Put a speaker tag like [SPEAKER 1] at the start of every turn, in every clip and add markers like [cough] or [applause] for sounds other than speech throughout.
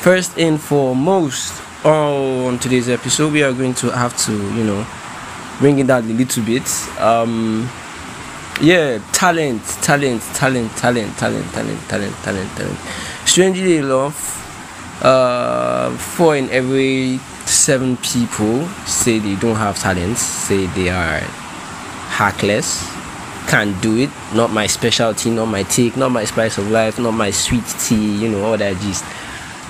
[SPEAKER 1] First and foremost, on today's episode, we are going to have to, you know, bring it down a little bit. Um, yeah, talent, talent, talent, talent, talent, talent, talent, talent, talent. Strangely enough, uh, four in every seven people say they don't have talents, say they are hackless, can't do it, not my specialty, not my take, not my spice of life, not my sweet tea, you know, all that gist.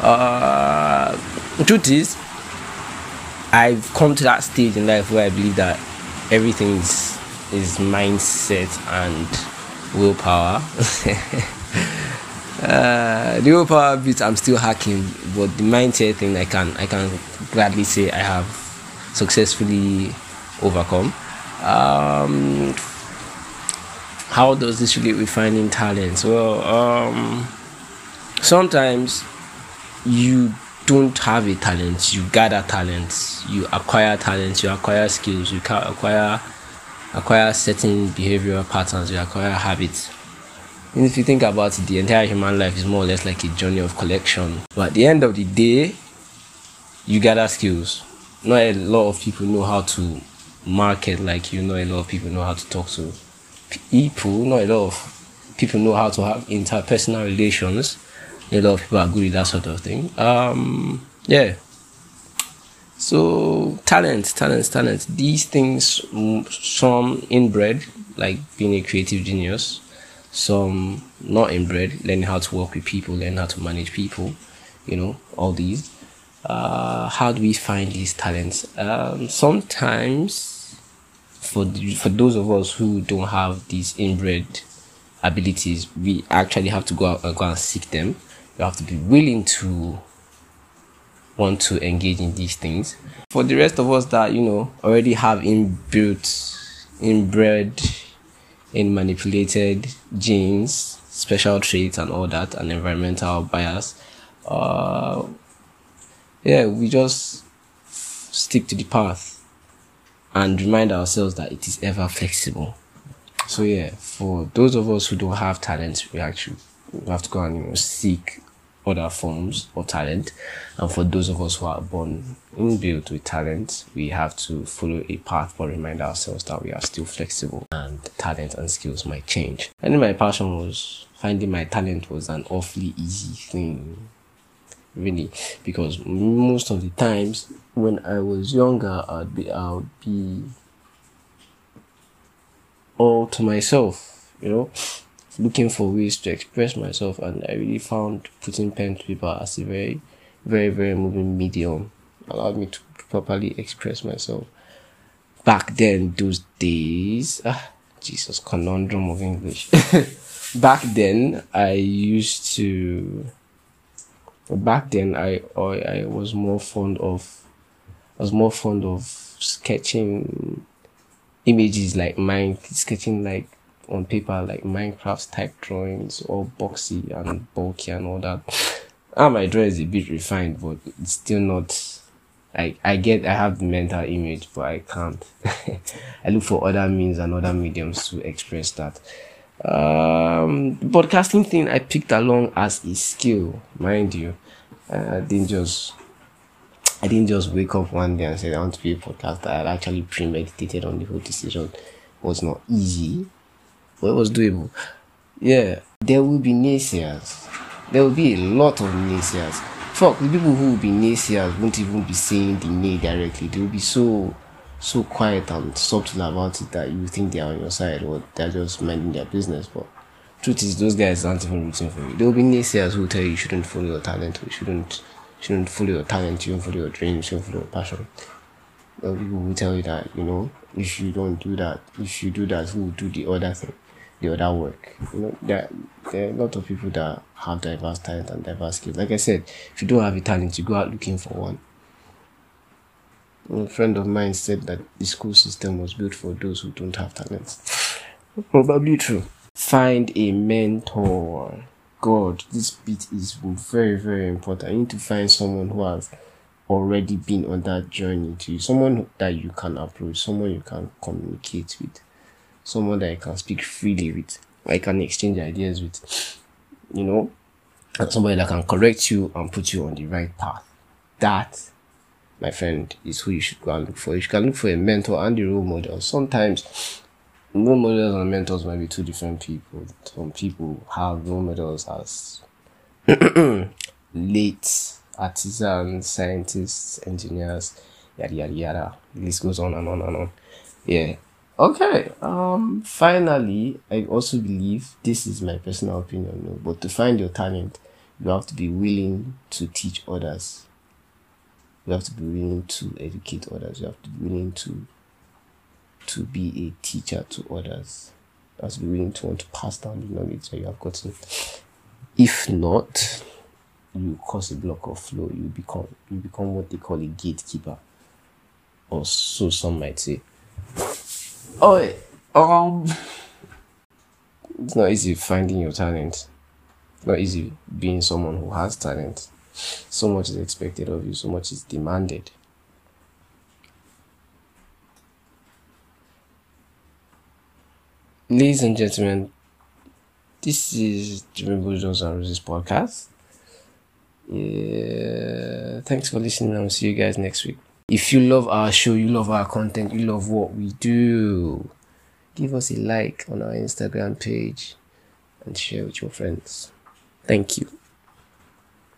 [SPEAKER 1] Uh, truth is, I've come to that stage in life where I believe that everything is, is mindset and willpower. [laughs] uh, the willpower bit I'm still hacking, but the mindset thing I can I can gladly say I have successfully overcome. Um, how does this relate with finding talents? Well, um, sometimes you don't have a talent, you gather talents, you acquire talents, you acquire skills, you acquire acquire certain behavioral patterns, you acquire habits. And if you think about it, the entire human life is more or less like a journey of collection. But at the end of the day, you gather skills. Not a lot of people know how to market like you. Not a lot of people know how to talk to people. Not a lot of people know how to have interpersonal relations a lot of people are good with that sort of thing. Um, yeah. So talent, talent, talent. These things, mm, some inbred, like being a creative genius, some not inbred, learning how to work with people, learning how to manage people, you know, all these. Uh, how do we find these talents? Um, sometimes, for the, for those of us who don't have these inbred abilities, we actually have to go out and go and seek them you have to be willing to want to engage in these things. For the rest of us that you know already have inbuilt, inbred, in manipulated genes, special traits, and all that, and environmental bias, uh, yeah, we just stick to the path and remind ourselves that it is ever flexible. So yeah, for those of us who don't have talents, we actually we have to go and you know seek other forms of talent. And for those of us who are born inbuilt with talent, we have to follow a path but remind ourselves that we are still flexible and talent and skills might change. And my passion was finding my talent was an awfully easy thing. Really, because most of the times when I was younger, I'd be, I'd be all to myself, you know looking for ways to express myself and I really found putting pen to paper as a very, very, very moving medium. Allowed me to properly express myself. Back then, those days, ah, Jesus, conundrum of English. [laughs] back then, I used to, back then, I, I, I was more fond of, I was more fond of sketching images like mine, sketching like on paper like Minecraft type drawings, all boxy and bulky and all that. Ah, my drawing is a bit refined, but it's still not. I I get I have the mental image, but I can't. [laughs] I look for other means and other mediums to express that. Um, podcasting thing I picked along as a skill, mind you. Uh, I didn't just I didn't just wake up one day and say I want to be a podcaster. I actually premeditated on the whole decision. It was not easy it was doable. Yeah, there will be naysayers. There will be a lot of naysayers. Fuck, the people who will be naysayers won't even be saying the nay directly. They will be so so quiet and subtle about it that you think they are on your side or they're just minding their business. But truth is, those guys aren't even rooting for you. There will be naysayers who tell you you shouldn't follow your talent, you shouldn't shouldn't follow your talent, you shouldn't follow your dreams, you shouldn't follow your passion. There will people who tell you that you know if you don't do that, if you do that, who will do the other thing the other work. You know, there, there are a lot of people that have diverse talent and diverse skills. Like I said, if you don't have a talent, you go out looking for one. A friend of mine said that the school system was built for those who don't have talents. [laughs] Probably true. Find a mentor. God, this bit is very, very important. You need to find someone who has already been on that journey to you, someone that you can approach, someone you can communicate with, someone that I can speak freely with, I can exchange ideas with, you know, and somebody that can correct you and put you on the right path. That, my friend, is who you should go and look for. You can look for a mentor and a role model. Sometimes role models and mentors might be two different people. Some people have role models as [clears throat] late artisans, scientists, engineers, yada yada yada. The list goes on and on and on. Yeah. Okay. Um. Finally, I also believe this is my personal opinion, no, but to find your talent, you have to be willing to teach others. You have to be willing to educate others. You have to be willing to to be a teacher to others. You have to be willing to want to pass down the knowledge that you have gotten. If not, you cause a block of flow. You become you become what they call a gatekeeper, or so some might say. Oh, um, it's not easy finding your talent. It's not easy being someone who has talent. So much is expected of you. So much is demanded. Ladies and gentlemen, this is Jimmy Jones and Roses podcast. Yeah, thanks for listening. I'll see you guys next week. If you love our show, you love our content, you love what we do, give us a like on our Instagram page and share with your friends. Thank you.